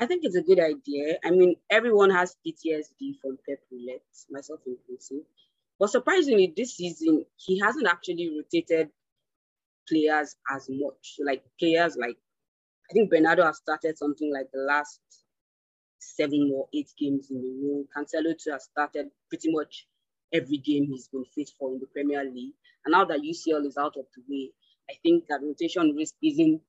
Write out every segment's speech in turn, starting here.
I think it's a good idea. I mean, everyone has PTSD from Pep Roulette, myself inclusive. But surprisingly, this season, he hasn't actually rotated players as much. Like players like, I think Bernardo has started something like the last seven or eight games in a row. Cancelo too has started pretty much every game he's been fit for in the Premier League. And now that UCL is out of the way, I think that rotation risk isn't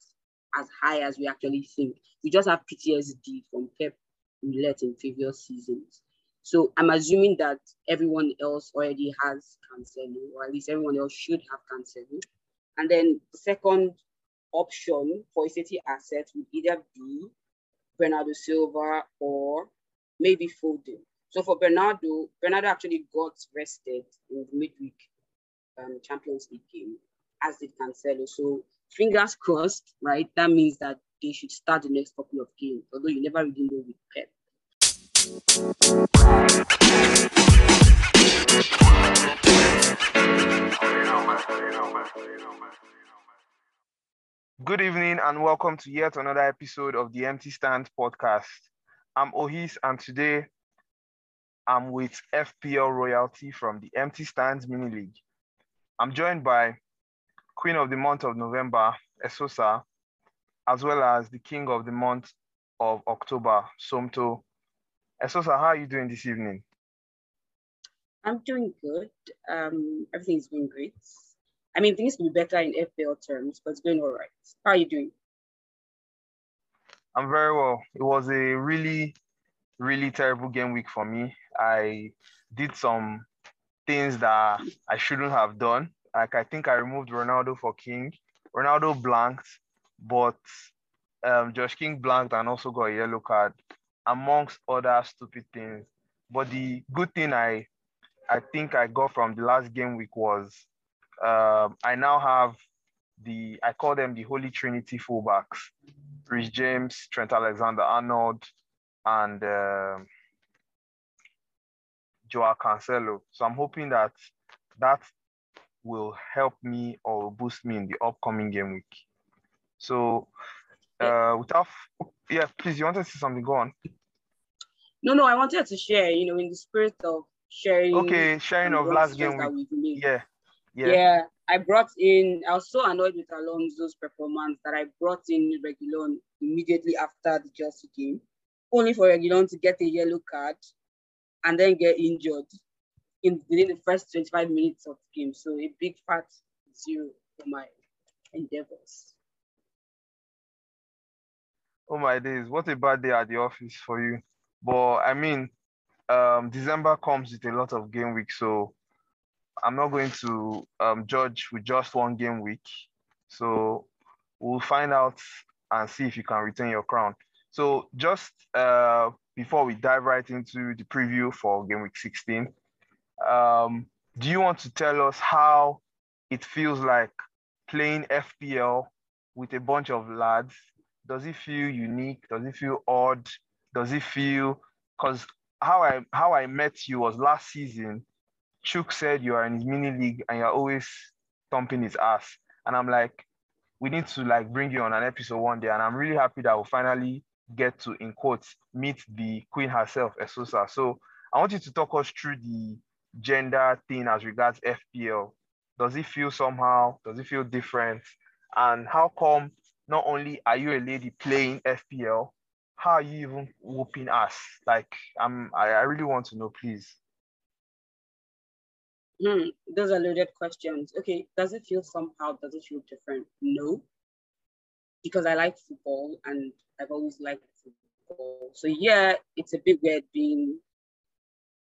as high as we actually think. We just have PTSD from Pep Roulette in previous seasons. So I'm assuming that everyone else already has Cancelo, or at least everyone else should have Cancelo. And then the second option for a City asset would either be Bernardo Silva or maybe Foden. So for Bernardo, Bernardo actually got rested in the midweek um, Champions League game, as did Cancelo. So fingers crossed, right? That means that they should start the next couple of games, although you never really know with Pep. Good evening and welcome to yet another episode of the Empty Stand podcast. I'm Ohis and today I'm with FPL royalty from the Empty Stands Mini League. I'm joined by Queen of the month of November, Esosa, as well as the King of the month of October, Somto. Esosa, how are you doing this evening? I'm doing good. Um, everything's going great. I mean, things could be better in FPL terms, but it's going all right. How are you doing? I'm very well. It was a really, really terrible game week for me. I did some things that I shouldn't have done. Like I think I removed Ronaldo for King. Ronaldo blanked, but um, Josh King blanked and also got a yellow card, amongst other stupid things. But the good thing I I think I got from the last game week was um, I now have the I call them the Holy Trinity fullbacks: Reece James, Trent Alexander-Arnold, and uh, Joao Cancelo. So I'm hoping that that will help me or boost me in the upcoming game week. So, uh, without, yeah, please, you wanted to say something? Go on. No, no, I wanted to share, you know, in the spirit of sharing. Okay, sharing of last game week. Yeah, yeah. Yeah, I brought in, I was so annoyed with Alonso's performance that I brought in Reguilon immediately after the Chelsea game, only for Reguilon to get a yellow card and then get injured in within the first 25 minutes of the game. So a big fat zero for my endeavors. Oh my days, what a bad day at the office for you. But I mean, um, December comes with a lot of game weeks, so I'm not going to um, judge with just one game week. So we'll find out and see if you can retain your crown. So just uh, before we dive right into the preview for game week 16, um, do you want to tell us how it feels like playing FPL with a bunch of lads? Does it feel unique? Does it feel odd? Does it feel because how I how I met you was last season. Chuk said you are in his mini league and you're always thumping his ass. And I'm like, we need to like bring you on an episode one day. And I'm really happy that we'll finally get to, in quotes, meet the queen herself, Esosa. So I want you to talk us through the gender thing as regards FPL? Does it feel somehow? Does it feel different? And how come not only are you a lady playing FPL, how are you even whooping us? Like, I'm, I, I really want to know, please. Hmm, those are loaded questions. Okay, does it feel somehow? Does it feel different? No, because I like football and I've always liked football. So yeah, it's a bit weird being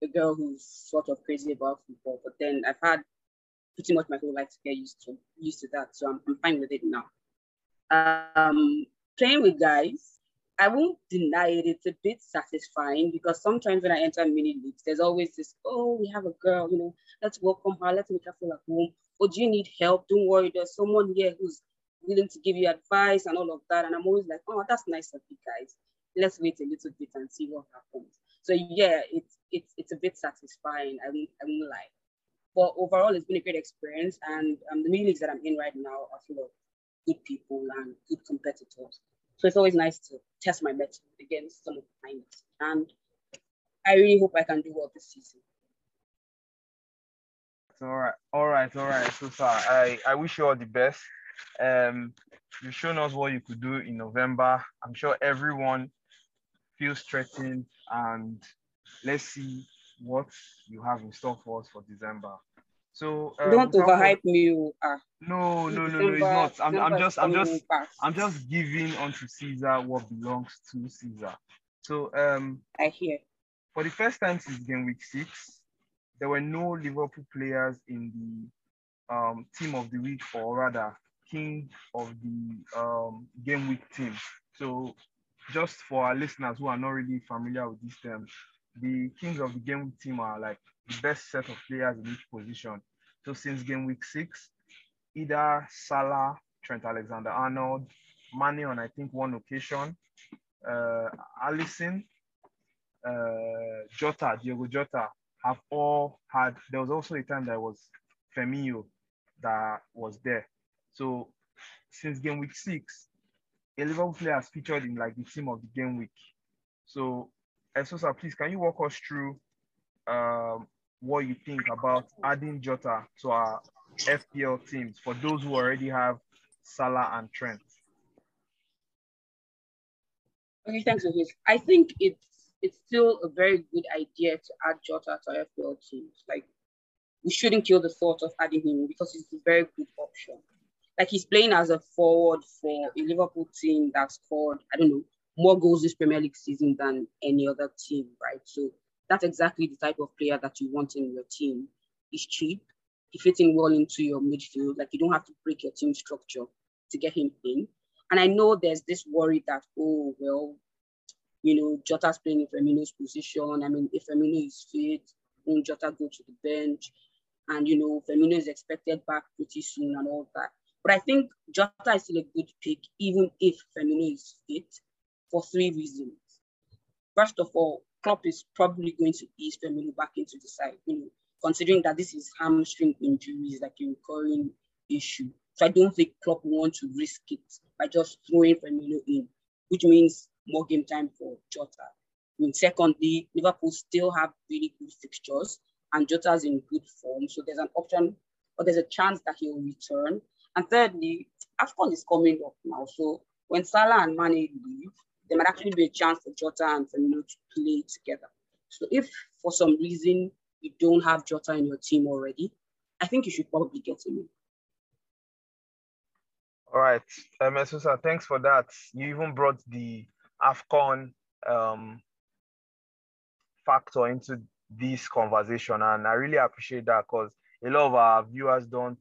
a girl who's sort of crazy about football, but then I've had pretty much my whole life to get used to used to that. So I'm, I'm fine with it now. Um, playing with guys, I won't deny it. It's a bit satisfying because sometimes when I enter mini leagues, there's always this, oh, we have a girl, you know, let's welcome her, let's make her feel at home. Or do you need help? Don't worry, there's someone here who's willing to give you advice and all of that. And I'm always like, oh, that's nice of you guys. Let's wait a little bit and see what happens. So yeah, it's it's it's a bit satisfying. I won't I won't lie. But overall, it's been a great experience, and um, the meetings that I'm in right now are full of good people and good competitors. So it's always nice to test my mettle against some of the finest. And I really hope I can do well this season. All right, all right, all right. So, sir, I, I wish you all the best. Um, you've shown us what you could do in November. I'm sure everyone feels threatened, and let's see what you have in store for us for December. So um, don't overhype me. Uh, no, no, no, no, it's not. I'm, I'm just, I'm just, I'm just giving unto Caesar what belongs to Caesar. So um, I hear. For the first time since game week six, there were no Liverpool players in the um, team of the week, or rather, king of the um, game week team. So, just for our listeners who are not really familiar with these terms, the kings of the game week team are like the best set of players in each position. So, since game week six, either Salah, Trent Alexander Arnold, Mane on I think one occasion, uh, Alisson, uh, Jota, Diego Jota have all had. There was also a time that was Firmino that was there. So since game week six, a Liverpool player has featured in like the team of the game week. So, Esosa, please can you walk us through um, what you think about adding Jota to our FPL teams for those who already have Salah and Trent? Okay, thanks, Louise. I think it's it's still a very good idea to add Jota to our FPL teams. Like we shouldn't kill the thought of adding him because he's a very good option. Like he's playing as a forward for a Liverpool team that scored, I don't know, more goals this Premier League season than any other team, right? So that's exactly the type of player that you want in your team. He's cheap, he fits in well into your midfield. Like you don't have to break your team structure to get him in. And I know there's this worry that, oh, well, you know, Jota's playing in Firmino's position. I mean, if Firmino is fit, won't Jota go to the bench? And, you know, Firmino is expected back pretty soon and all that. But I think Jota is still a good pick, even if Firmino is fit, for three reasons. First of all, Klopp is probably going to ease Firmino back into the side, you know, considering that this is hamstring injuries, like a recurring issue. So I don't think Klopp will want to risk it by just throwing Firmino in, which means more game time for Jota. I mean, secondly, Liverpool still have really good fixtures and Jota's in good form. So there's an option, or there's a chance that he'll return. And thirdly, AFCON is coming up now. So when Salah and Mane leave, there might actually be a chance for Jota and Firmino to play together. So if for some reason you don't have Jota in your team already, I think you should probably get him. All right, um, Esosa, thanks for that. You even brought the AFCON um, factor into this conversation, and I really appreciate that because a lot of our viewers don't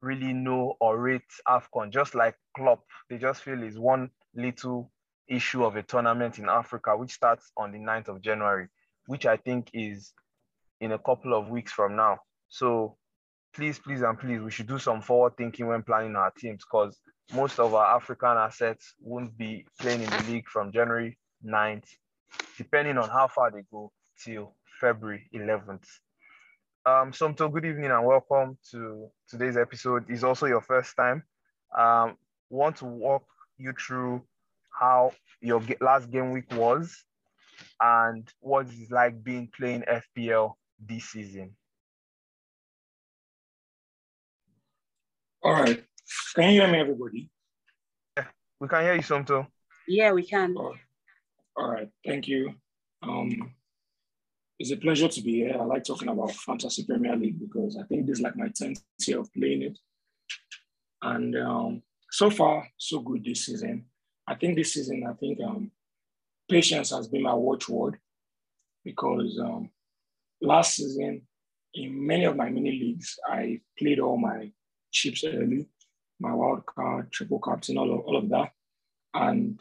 really know or rate AFCON, just like Klopp. They just feel it's one little issue of a tournament in Africa, which starts on the 9th of January, which I think is in a couple of weeks from now. So please, please, and please, we should do some forward thinking when planning our teams because most of our African assets won't be playing in the league from January 9th, depending on how far they go, till February 11th. Um, Somto, good evening and welcome to today's episode. It's also your first time. Um, want to walk you through how your last game week was and what it's like being playing FPL this season. All right. Can you hear me, everybody? Yeah, we can hear you, Somto. Yeah, we can. Oh, all right. Thank you. Um, it's a pleasure to be here. I like talking about Fantasy Premier League because I think this is like my 10th year of playing it. And um, so far, so good this season. I think this season, I think um, patience has been my watchword because um, last season, in many of my mini leagues, I played all my chips early, my wild card, triple captain, all of, all of that. And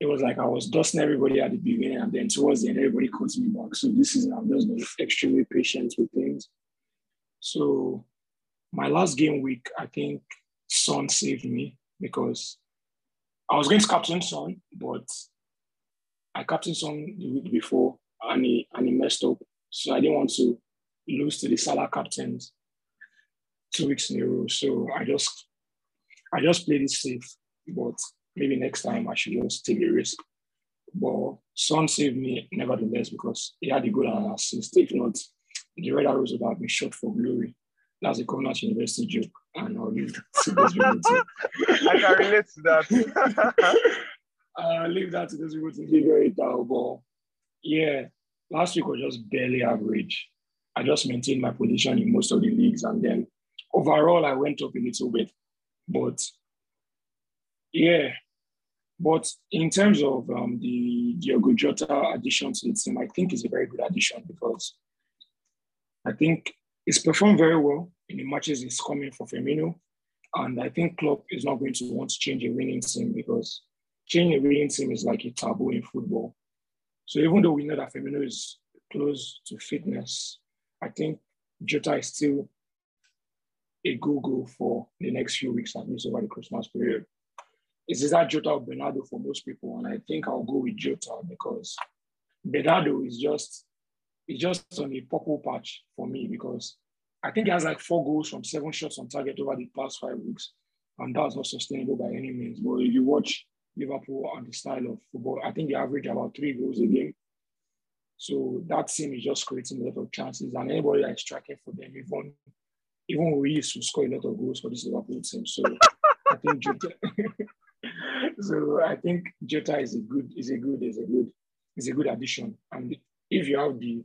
it was like I was dusting everybody at the beginning, and then towards the end, everybody calls me back. So this is I'm just extremely patient with things. So my last game week, I think Son saved me because I was going to captain Son, but I captained Son the week before and he and he messed up. So I didn't want to lose to the Salah captains two weeks in a row. So I just I just played it safe. but maybe next time I should just take a risk. But Son saved me nevertheless because he had a good assist. If not, the Red Arrows would have been shot for glory. That's a Covenant University joke, and I'll leave that to those people to. I can relate to that. I'll uh, leave that to those people to figure it out. But yeah, last week was just barely average. I just maintained my position in most of the leagues, and then overall I went up a little bit. But yeah, but in terms of um, the Diogo Jota addition to the team, I think it's a very good addition because I think it's performed very well in the matches it's coming for Firmino. And I think Klopp is not going to want to change a winning team because changing a winning team is like a taboo in football. So even though we know that Firmino is close to fitness, I think Jota is still a go-go for the next few weeks, at least over the Christmas period. Is that Jota or Bernardo for most people? And I think I'll go with Jota because Bernardo is just is just on a purple patch for me because I think he has like four goals from seven shots on target over the past five weeks. And that's not sustainable by any means. But if you watch Liverpool and the style of football, I think they average about three goals a game. So that team is just creating a lot of chances. And anybody that's striking for them, even even we used to score a lot of goals for this Liverpool team. So I think Jota so I think Jota is a good, is a good, is a good, is a good addition. And if you have the,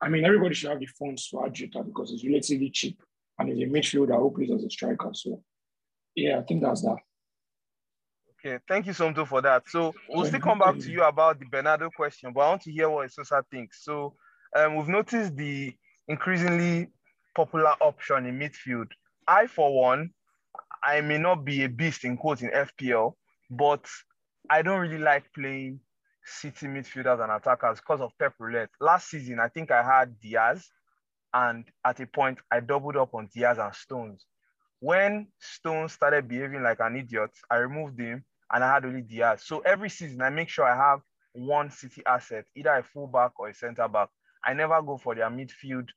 I mean, everybody should have the funds to add Jota because it's relatively cheap and it's a midfielder who plays as a striker. So yeah, I think that's that. Okay, thank you, Somto, for that. So we'll still come back to you about the Bernardo question, but I want to hear what Sosa thinks. So um, we've noticed the increasingly popular option in midfield. I, for one, I may not be a beast in quotes in FPL, but I don't really like playing City midfielders and attackers because of Pep Roulette. Last season, I think I had Dias, and at a point, I doubled up on Dias and Stones. When Stones started behaving like an idiot, I removed him and I had only Dias. So every season, I make sure I have one City asset, either a fullback or a centre back. I never go for their midfield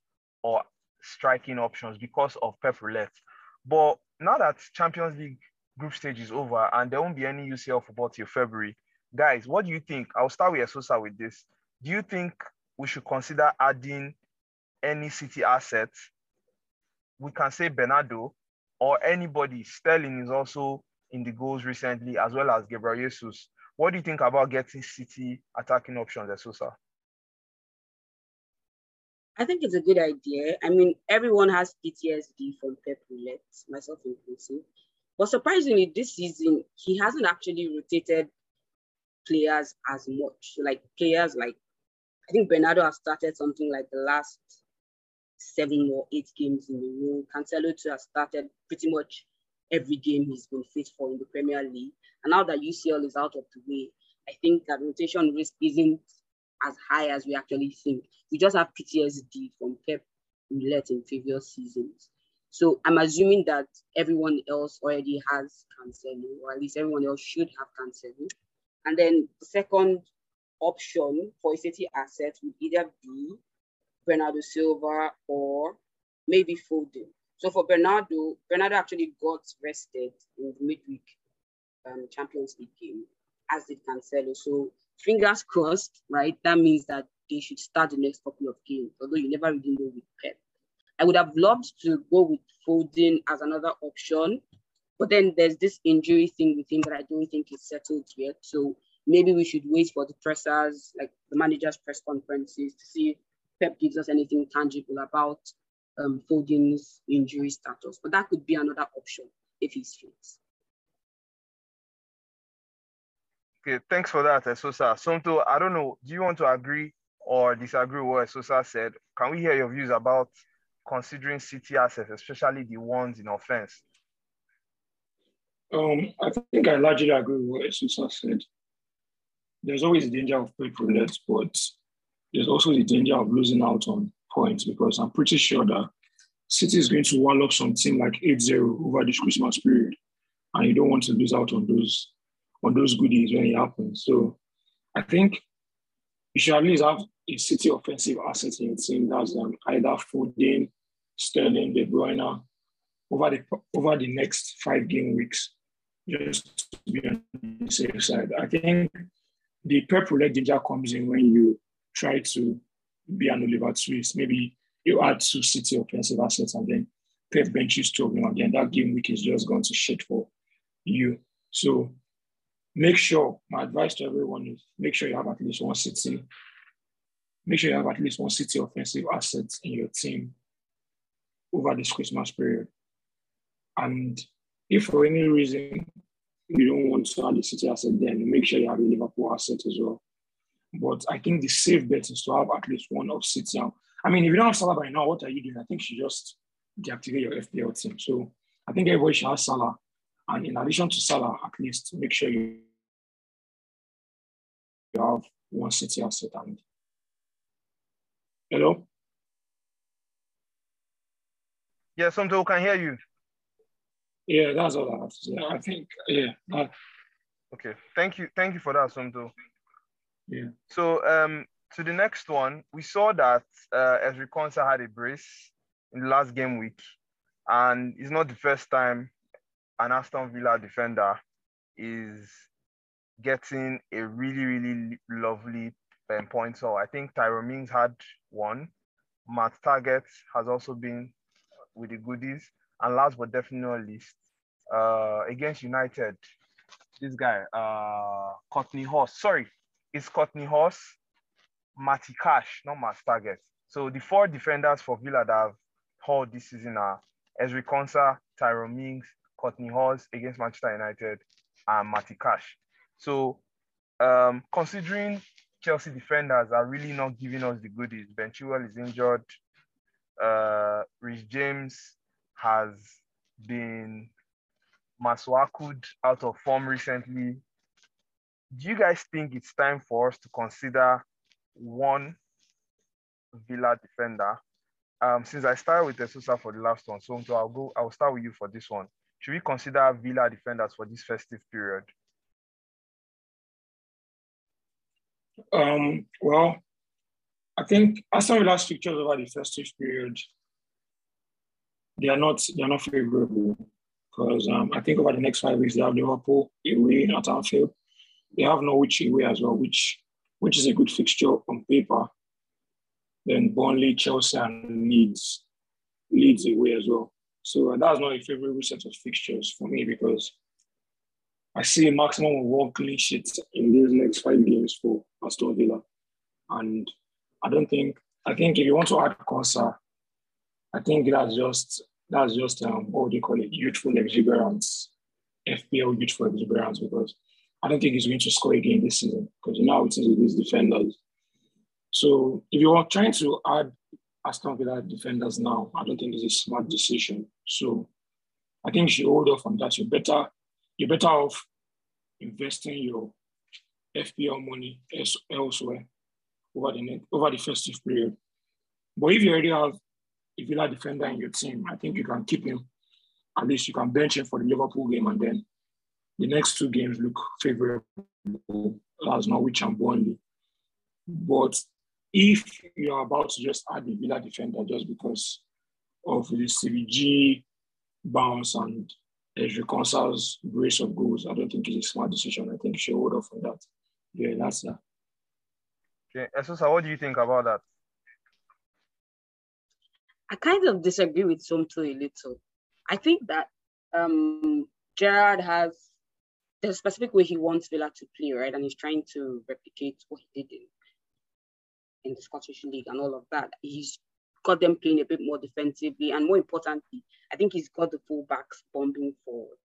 or striking options because of Pep Roulette. But now that Champions League group stage is over and there won't be any UCL football till February, guys, what do you think? I'll start with Esosa with this. Do you think we should consider adding any City assets? We can say Bernardo or anybody. Sterling is also in the goals recently, as well as Gabriel Jesus. What do you think about getting City attacking options, Esosa? I think it's a good idea. I mean, everyone has PTSD from Pep Roulette, myself inclusive. But surprisingly, this season, he hasn't actually rotated players as much. Like players like, I think Bernardo has started something like the last seven or eight games in a row. Cancelo too has started pretty much every game he's been fit for in the Premier League. And now that UCL is out of the way, I think that rotation risk isn't as high as we actually think. We just have PTSD from Pep Roulette in previous seasons. So I'm assuming that everyone else already has Cancelo, or at least everyone else should have Cancelo. And then the second option for a city asset would either be Bernardo Silva or maybe Foden. So for Bernardo, Bernardo actually got rested in the midweek um, Champions League game, as did Cancelo. So fingers crossed, right? That means that they should start the next couple of games, although you never really know with Pep. I would have loved to go with Foden as another option, but then there's this injury thing with him that I don't think is settled yet. So maybe we should wait for the pressers, like the manager's press conferences, to see if Pep gives us anything tangible about um, Foden's injury status. But that could be another option if he's fit. Okay, thanks for that, Esosa. Somto, I don't know, do you want to agree or disagree with what Esosa said? Can we hear your views about considering city assets, especially the ones in offense? Um, I think I largely agree with what Esosa said. There's always the danger of roulette, but there's also the danger of losing out on points because I'm pretty sure that City is going to wall up some team like 8-0 over this Christmas period. And you don't want to lose out on those on those goodies when it happens. So I think you should at least have a City offensive asset in your team that's um, either Foden, Sterling, De Bruyne over the over the next five game weeks. just to be on the safe side. I think the roulette danger comes in when you try to be an Oliver Twist. Maybe you add two City offensive assets and then Pep benches two of then that game week is just going to shit for you. So make sure, my advice to everyone is make sure you have at least one City. Make sure you have at least one City offensive asset in your team over this Christmas period. And if for any reason you don't want to have the City asset, then make sure you have a Liverpool asset as well. But I think the safe bet is to have at least one of City. I mean, if you don't have Salah by now, what are you doing? I think you just deactivate your FPL team. So I think everybody should have Salah. And in addition to Salah, at least make sure you have one City asset. And hello. Yeah, Somto can hear you. Yeah, that's all I have to say. I think, yeah. Okay, thank you. Thank you for that, Somto. Yeah. So um, to the next one, we saw that uh, Ezri Konsa had a brace in the last game week, and it's not the first time an Aston Villa defender is getting a really, really lovely um, point. So I think Tyrone Mings had one. Matt Targett has also been with the goodies. And last but definitely least, uh, against United, this guy, uh, Kortney Hause. Sorry, it's Kortney Hause, Matty Cash, not Matt Targett. So the four defenders for Villa that have hauled this season are Ezri Konsa, Tyrone Mings, Kortney Hause against Manchester United, and Matty Cash. So um, considering Chelsea defenders are really not giving us the goodies, Ben Chilwell is injured, uh, Reece James has been Masuakud out of form recently. Do you guys think it's time for us to consider one Villa defender? Um, since I started with Esosa for the last one, so I'll go. I'll start with you for this one. Should we consider Villa defenders for this festive period? Um, well, I think Aston Villa's fixtures over the festive period, they are not they are not favorable because um, I think over the next five weeks they have Liverpool away at Anfield. They have Norwich away as well, which which is a good fixture on paper. Then Burnley, Chelsea, and Leeds Leeds away as well. So uh, that's not a favorable set of fixtures for me because I see a maximum of one clean sheet in these next five games for Aston Villa, and I don't think I think if you want to add Konsa, I think that's just that's just um, what do you call it? Youthful exuberance, FPL youthful exuberance, because I don't think he's going to score again this season because you know it is with these defenders. So if you are trying to add Aston Villa defenders now, I don't think it's a smart decision. So I think you should hold off on that. You're better, you're better off investing your FPL money elsewhere over the over the festive period. But if you already have a Villa defender in your team, I think you can keep him. At least you can bench him for the Liverpool game, and then the next two games look favorable as Norwich and Burnley. But if you're about to just add the Villa defender just because of the CVG bounce and Ezri Konsa's brace of goals, I don't think it's a smart decision. I think you should hold off on that. Yeah, that's that. Okay, Esosa, what do you think about that? I kind of disagree with Somto a little. I think that um, Gerrard has there's a specific way he wants Villa to play, right? And he's trying to replicate what he did in, in the Scottish League and all of that. He's got them playing a bit more defensively, and more importantly, I think he's got the fullbacks bombing forward.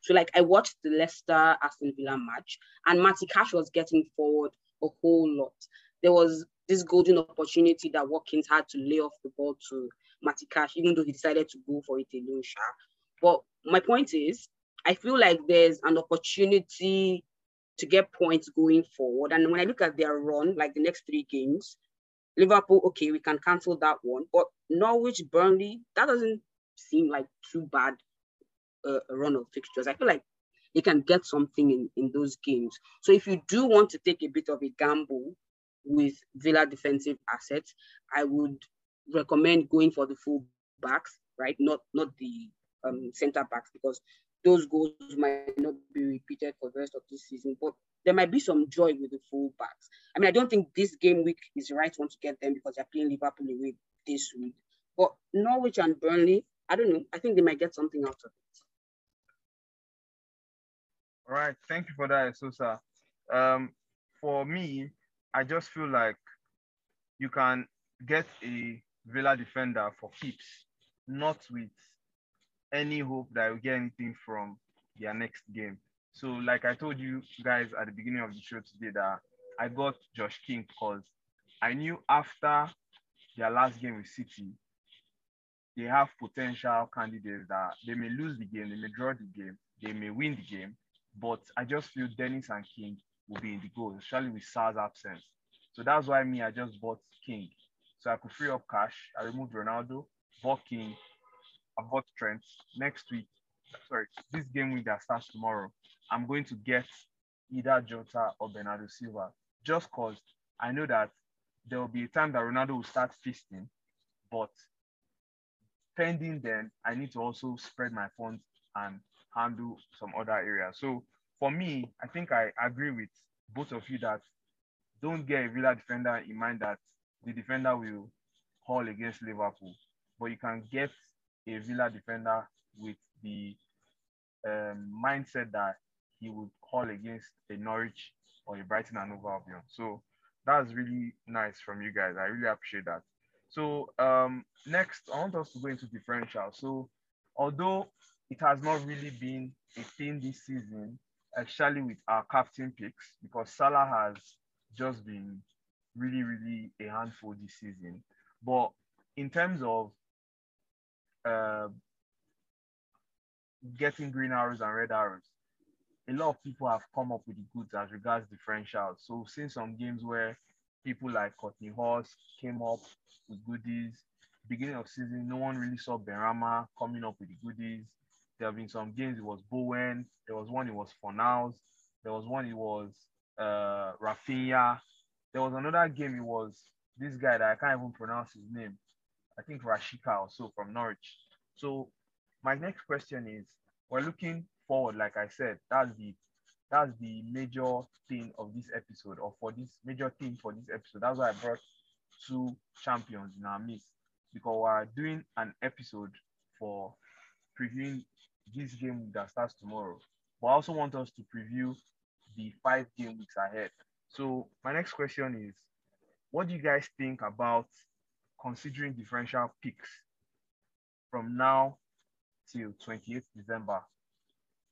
So, like, I watched the Leicester Aston Villa match, and Matty Cash was getting forward a whole lot there was this golden opportunity that Watkins had to lay off the ball to Matty Cash, even though he decided to go for it alone. But my point is, I feel like there's an opportunity to get points going forward. And when I look at their run, like the next three games, Liverpool, okay, we can cancel that one. But Norwich, Burnley, that doesn't seem like too bad uh, a run of fixtures. I feel like they can get something in, in those games. So if you do want to take a bit of a gamble with Villa defensive assets, I would recommend going for the full backs, right? Not not the um, center backs because those goals might not be repeated for the rest of this season, but there might be some joy with the full backs. I mean, I don't think this game week is the right one to get them because they're playing Liverpool away this week. But Norwich and Burnley, I don't know. I think they might get something out of it. All right, thank you for that, Sosa. Um, for me, I just feel like you can get a Villa defender for keeps, not with any hope that you get anything from their next game. So, like I told you guys at the beginning of the show today, that I got Josh King because I knew after their last game with City, they have potential candidates that they may lose the game, they may draw the game, they may win the game, but I just feel Dennis and King will be in the goal, especially with Sarr's absence. So that's why me, I just bought King. So I could free up cash. I removed Ronaldo, bought King, I bought Trent. Next week, sorry, this game week that starts tomorrow, I'm going to get either Jota or Bernardo Silva, just because I know that there will be a time that Ronaldo will start feasting, but pending then, I need to also spread my funds and handle some other areas. So for me, I think I agree with both of you that don't get a Villa defender in mind that the defender will haul against Liverpool, but you can get a Villa defender with the um, mindset that he would call against a Norwich or a Brighton and Hove Albion. So that's really nice from you guys. I really appreciate that. So um, next, I want us to go into differential. So although it has not really been a thing this season, especially with our captain picks, because Salah has just been really, really a handful this season. But in terms of uh, getting green arrows and red arrows, a lot of people have come up with the goods as regards differentials. So we've seen some games where people like Kortney Hause came up with goodies. Beginning of season, no one really saw Benrahma coming up with the goodies. There have been some games it was Bowen. There was one it was Fornals. There was one it was uh, Raphinha. There was another game it was this guy that I can't even pronounce his name. I think Rashica or so from Norwich. So my next question is we're looking forward, like I said, that's the that's the major thing of this episode, or for this major thing for this episode. That's why I brought two champions in our midst because we're doing an episode for previewing this game that starts tomorrow. But I also want us to preview the five game weeks ahead. So my next question is, what do you guys think about considering differential picks from now till 28th December?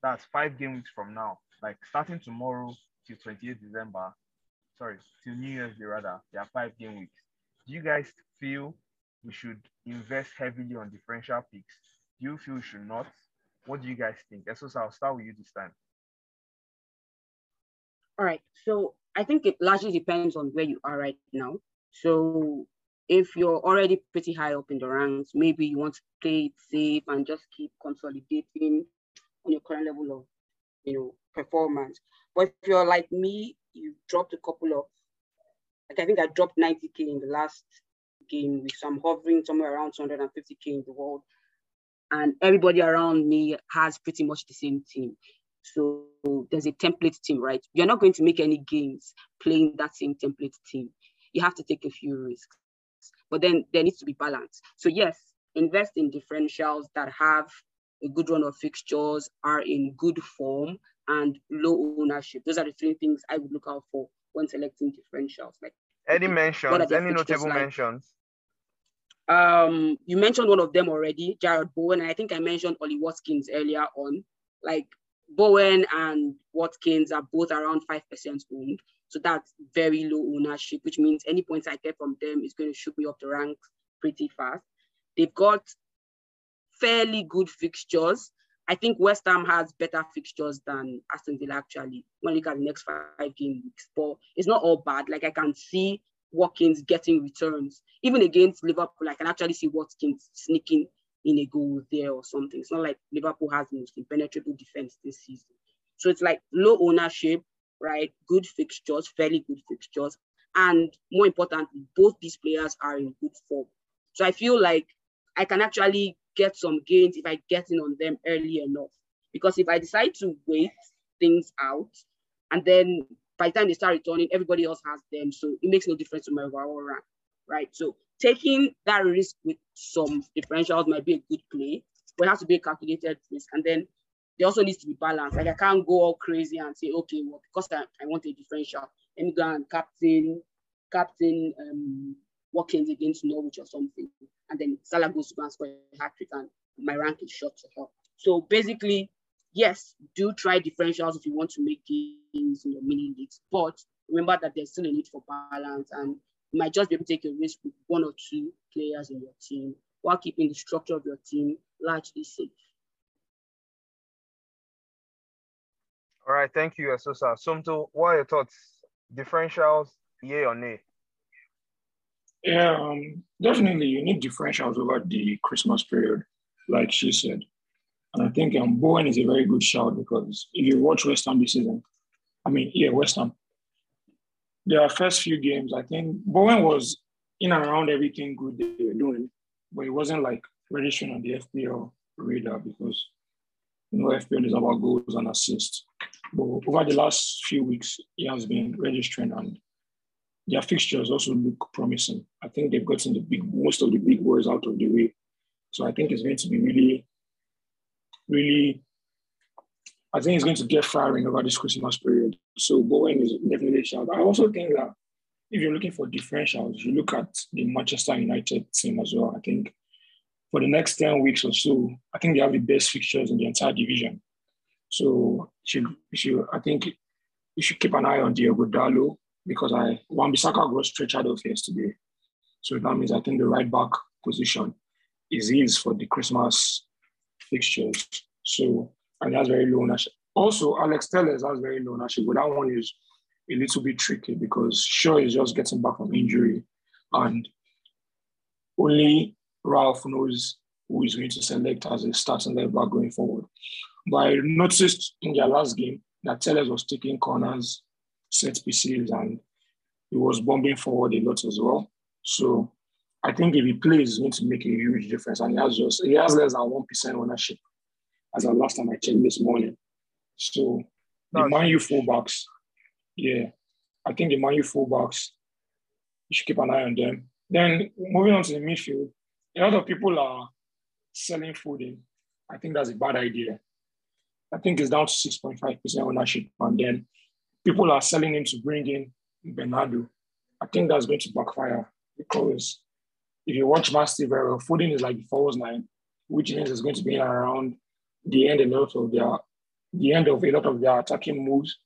That's five game weeks from now. Like starting tomorrow till 28th December, sorry, till New Year's Day rather, there are five game weeks. Do you guys feel we should invest heavily on differential picks? Do you feel we should not? What do you guys think? Esos, I'll start with you this time. All right. So I think it largely depends on where you are right now. So if you're already pretty high up in the ranks, maybe you want to play it safe and just keep consolidating on your current level of, you know, performance. But if you're like me, you dropped a couple of, like I think I dropped 90k in the last game with some hovering somewhere around 250k in the world, and everybody around me has pretty much the same team. So there's a template team, right? You're not going to make any gains playing that same template team. You have to take a few risks, but then there needs to be balance. So yes, invest in differentials that have a good run of fixtures, are in good form, and low ownership. Those are the three things I would look out for when selecting differentials. Like any mentions, any notable like? mentions? Um, you mentioned one of them already, Jarrod Bowen, and I think I mentioned Ollie Watkins earlier on. Like Bowen and Watkins are both around 5% owned. So that's very low ownership, which means any points I get from them is going to shoot me up the ranks pretty fast. They've got fairly good fixtures. I think West Ham has better fixtures than Aston Villa actually when you look at the next five game weeks. But it's not all bad. Like I can see Watkins getting returns. Even against Liverpool, I can actually see Watkins sneaking in a goal there or something. It's not like Liverpool has the most impenetrable defense this season. So it's like low ownership, right? Good fixtures, fairly good fixtures. And more importantly, both these players are in good form. So I feel like I can actually get some gains if I get in on them early enough. Because if I decide to wait things out, and then by the time they start returning, everybody else has them. So it makes no difference to my overall rank, right? So taking that risk with some differentials might be a good play, but it has to be a calculated risk. And then there also needs to be balance. Like I can't go all crazy and say, okay, well, because I, I want a differential, let me go and captain, captain um Watkins against Norwich or something. And then Salah goes to go and score a hat trick and my rank is shot to hell. So basically, yes, do try differentials if you want to make games in your mini leagues, but remember that there's still a need for balance and you might just be able to take a risk with one or two players in your team while keeping the structure of your team largely safe. All right, thank you, Esosa. Somto, what are your thoughts? Differentials, yay or nay? Yeah, um, definitely you need differentials over the Christmas period, like she said. And I think um, Bowen is a very good shout because if you watch West Ham this season, I mean, yeah, West Ham, their first few games, I think Bowen was in and around everything good they were doing, but it wasn't like registering on the FPL radar because you know FPL is about goals and assists. But over the last few weeks, he has been registering and their fixtures also look promising. I think they've gotten the big most of the big boys out of the way. So I think it's going to be really, really I think it's going to get firing over this Christmas period. So Bowen is definitely a shout. I also think that if you're looking for differentials, you look at the Manchester United team as well. I think for the next 10 weeks or so, I think they have the best fixtures in the entire division. So should, should, I think you should keep an eye on Diego Dalot because I Wan-Bissaka got stretched out of yesterday. So that means I think the right back position is his for the Christmas fixtures. So and that's very low ownership. Also, Alex Telles has very low ownership, but that one is a little bit tricky because Shaw is just getting back from injury, and only Ralf knows who is going to select as a starting left back going forward. But I noticed in their last game that Telles was taking corners, set pieces, and he was bombing forward a lot as well. So I think if he plays, it's going to make a huge difference. And he has just he has less than one percent ownership as the last time I checked this morning. So the Man U fullbacks, yeah, I think the Man U fullbacks, you should keep an eye on them. Then moving on to the midfield, a lot of people are selling Foden. I think that's a bad idea. I think it's down to 6.5% ownership. And then people are selling him to bring in Bernardo. I think that's going to backfire because if you watch Master very well, Foden is like the false nine, which means it's going to be around the end a lot of their the end of a lot of their attacking moves.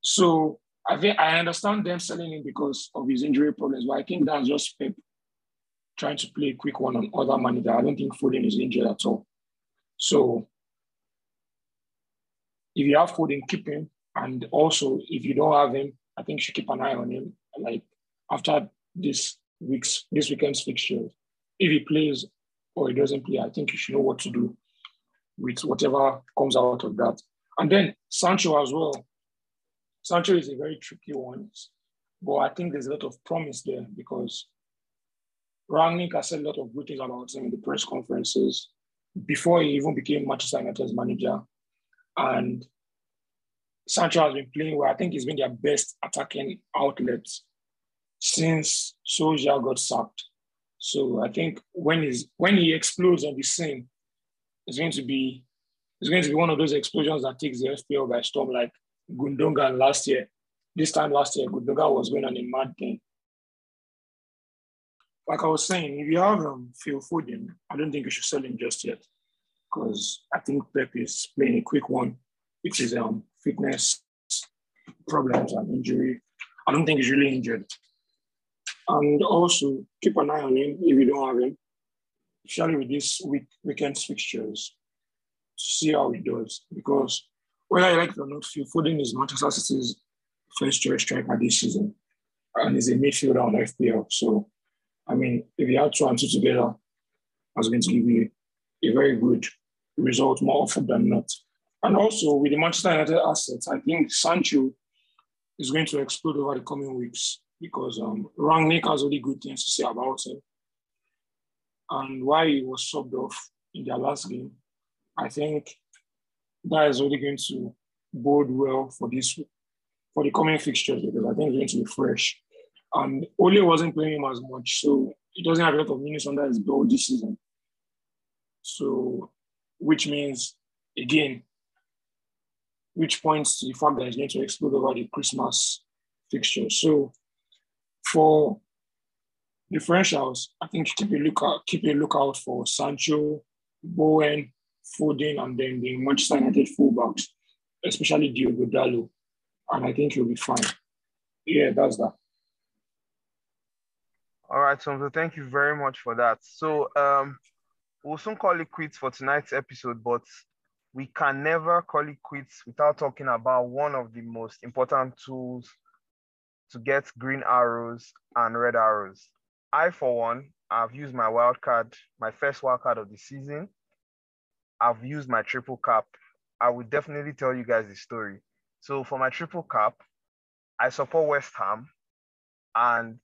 So I think I understand them selling him because of his injury problems, but I think that's just Pep trying to play a quick one on other manager. I don't think Foden is injured at all. So if you have Foden, keep him. And also, if you don't have him, I think you should keep an eye on him. Like after this week's this weekend's fixture, if he plays or he doesn't play, I think you should know what to do with whatever comes out of that. And then Sancho as well. Sancho is a very tricky one, but I think there's a lot of promise there because Rangnick has said a lot of good things about him in the press conferences before he even became Manchester United's manager. And Sancho has been playing well. I think he's been their best attacking outlet since Solskjaer got sacked. So I think when he's when he explodes on the scene, it's going to be it's going to be one of those explosions that takes the FPL by storm, like Gundogan last year. This time last year, Gundogan was going on a mad thing. Like I was saying, if you have um, Phil Foden, I don't think you should sell him just yet because I think Pep is playing a quick one, which is um, fitness problems and injury. I don't think he's really injured. And also keep an eye on him if you don't have him especially with these week weekend fixtures, see how he does. Because whether I like it or not, Phil Foden is Manchester City's first choice striker this season, and he's a midfielder on FPL. So, I mean, if you add two and two together, that's going to give you a very good result more often than not. And also with the Manchester United assets, I think Sancho is going to explode over the coming weeks because um, Rangnick has only good things to say about him and why he was subbed off in their last game, I think that is only going to bode well for this for the coming fixtures because I think it's going to be fresh. And Ole wasn't playing him as much, so he doesn't have a lot of minutes under his belt this season. So, which means again, which points to the fact that he's going to explode over the Christmas fixture. So, for differentials, I think keep a lookout, keep a lookout for Sancho, Bowen, Foden, and then the Manchester United fullbacks, especially Diogo Dalot. And I think you'll be fine. Yeah, that's that. All right, so thank you very much for that. So um, we'll soon call it quits for tonight's episode, but we can never call it quits without talking about one of the most important tools to get green arrows and red arrows. I, for one, I've used my wild card, my first wild card of the season. I've used my triple cap. I will definitely tell you guys the story. So for my triple cap, I support West Ham, and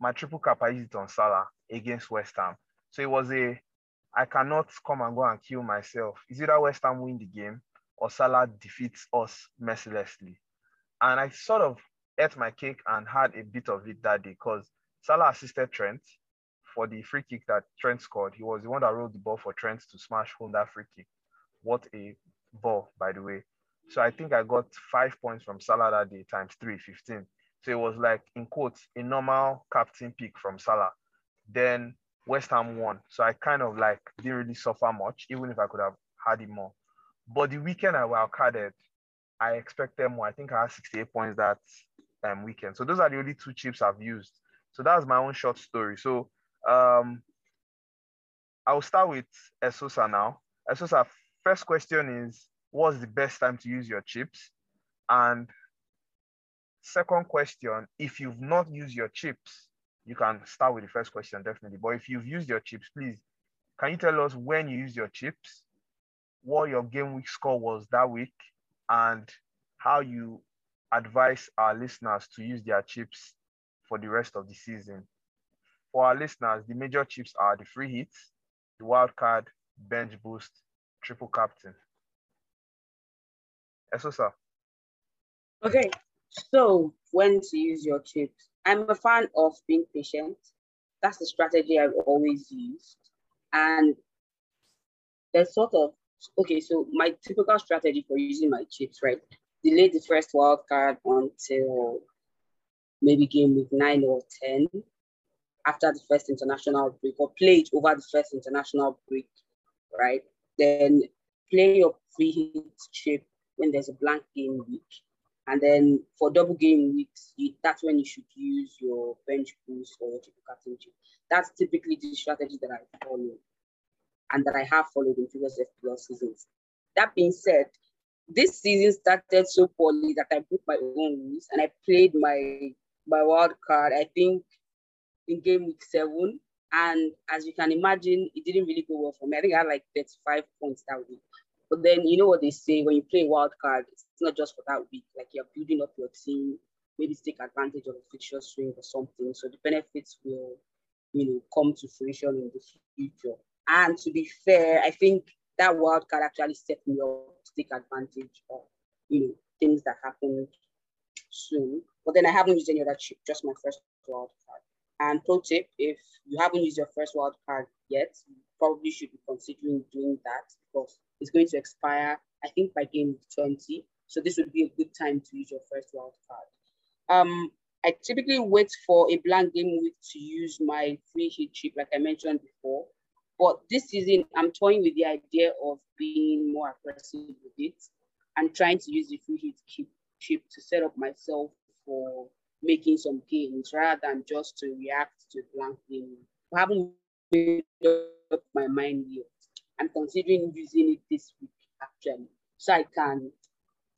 my triple cap I used it on Salah against West Ham. So it was a I cannot come and go and kill myself. Is either West Ham win the game or Salah defeats us mercilessly. And I sort of ate my cake and had a bit of it that day because Salah assisted Trent for the free kick that Trent scored. He was the one that rolled the ball for Trent to smash home that free kick. What a ball, by the way. So I think I got five points from Salah that day times three, 15. So it was like, in quotes, a normal captain pick from Salah. Then West Ham won. So I kind of like didn't really suffer much, even if I could have had it more. But the weekend I wildcarded, I expected more. I think I had 68 points that um, weekend. So those are the only two chips I've used. So that's my own short story. So um, I'll start with Esosa now. Esosa, first question is, what's the best time to use your chips? And second question, if you've not used your chips, you can start with the first question, definitely. But if you've used your chips, please, can you tell us when you used your chips, what your game week score was that week, and how you advise our listeners to use their chips for the rest of the season. For our listeners, the major chips are the free hits, the wild card, bench boost, triple captain. Esosa. Okay, so when to use your chips? I'm a fan of being patient. That's the strategy I've always used. And there's sort of okay, so my typical strategy for using my chips, right? Delay the first wild card until maybe game week nine or 10 after the first international break, or play it over the first international break, right? Then play your free hit chip when there's a blank game week. And then for double game weeks, you, that's when you should use your bench boost or your triple captain chip. That's typically the strategy that I follow and that I have followed in previous FPL seasons. That being said, this season started so poorly that I broke my own rules and I played my my wild card, I think in game week seven. And as you can imagine, it didn't really go well for me. I think I had like 35 points that week. But then you know what they say when you play wild card, it's not just for that week. Like you're building up your team, maybe take advantage of a fixture swing or something. So the benefits will, you know, come to fruition in the future. And to be fair, I think that wild card actually set me up to take advantage of, you know, things that happened soon. But then I haven't used any other chip, just my first wild card. And pro tip, if you haven't used your first wild card yet, you probably should be considering doing that because it's going to expire, I think, by game 20. So this would be a good time to use your first wild card. Um, I typically wait for a blank game week to use my free hit chip, like I mentioned before. But this season, I'm toying with the idea of being more aggressive with it and trying to use the free hit chip, to set up myself for making some gains rather than just to react to blank game. I haven't made up my mind yet. I'm considering using it this week actually, so I can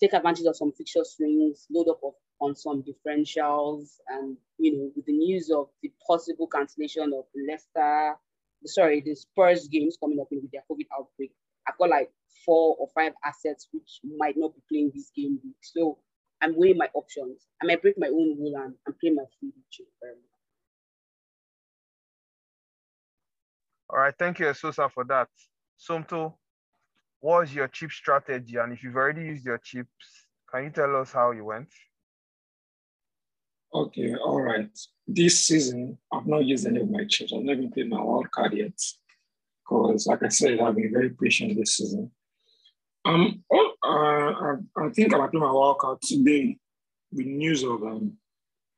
take advantage of some fixture swings, load up of, on some differentials, and you know, with the news of the possible cancellation of Leicester, sorry, the Spurs games coming up with their COVID outbreak, I've got like four or five assets which might not be playing this game week. So I'm weighing my options. I might break my own rule and, and play my free chip. Um. All right, thank you, Sosa, for that. Somto, what was your chip strategy? And if you've already used your chips, can you tell us how you went? Okay, all right. This season, I've not used any of my chips. I've never played my wild card yet. Because, like I said, I've been very patient this season. Um, oh, uh, I, I think I play my wild card today with news of um,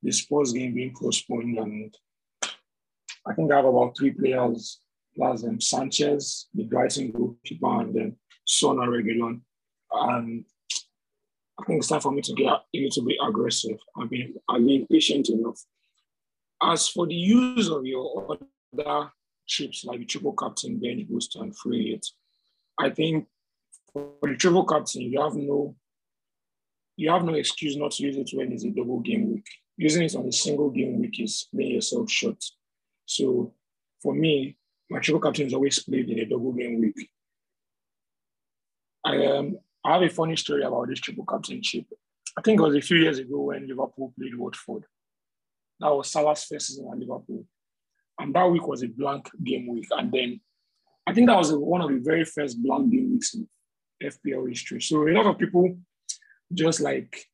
the Spurs game being postponed. And I think I have about three players, plus um, Sanchez, the Brighton goalkeeper, and then Son and Reguilon. And I think it's time for me to get a little bit aggressive. I've been, I've been patient enough. As for the use of your other chips like the triple captain, bench booster, and free hit, I think for the triple captain, you have no you have no excuse not to use it when it's a double game week. Using it on a single game week is playing yourself short. So for me, my triple captain is always played in a double game week. I um I have a funny story about this triple captainship. I think it was a few years ago when Liverpool played Watford. That was Salah's first season at Liverpool. And that week was a blank game week. And then I think that was one of the very first blank game weeks in FPL history. So a lot of people just like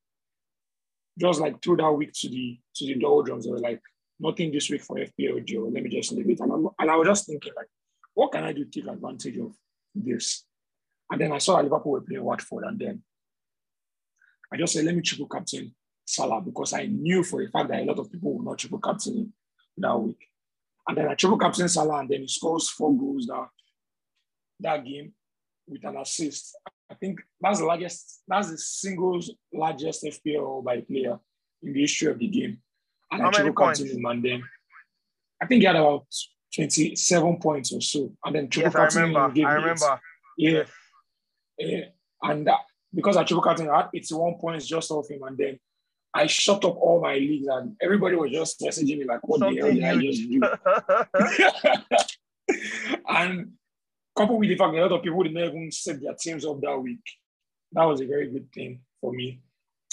just like threw that week to the to the doldrums. They were like, nothing this week for FPL Joe. Let me just leave it. And, and I was just thinking like, what can I do to take advantage of this? And then I saw Liverpool were playing Watford, and then I just said, let me triple captain Salah because I knew for a fact that a lot of people would not triple captain him that week. And then I triple captain Salah, and then he scores four goals that, that game with an assist. I think that's the largest, that's the single largest FPL by player in the history of the game. And How I triple captain him, and then I think he had about 27 points or so. And then triple Yes, I captain him remember. I eight. remember. Yeah. Yeah. And uh, because I triple captain, I had 81 points just off him. And then I shut up all my leagues and everybody was just messaging me like, what the hell Something did I just do? and coupled with the fact that a lot of people did not even set their teams up that week. That was a very good thing for me.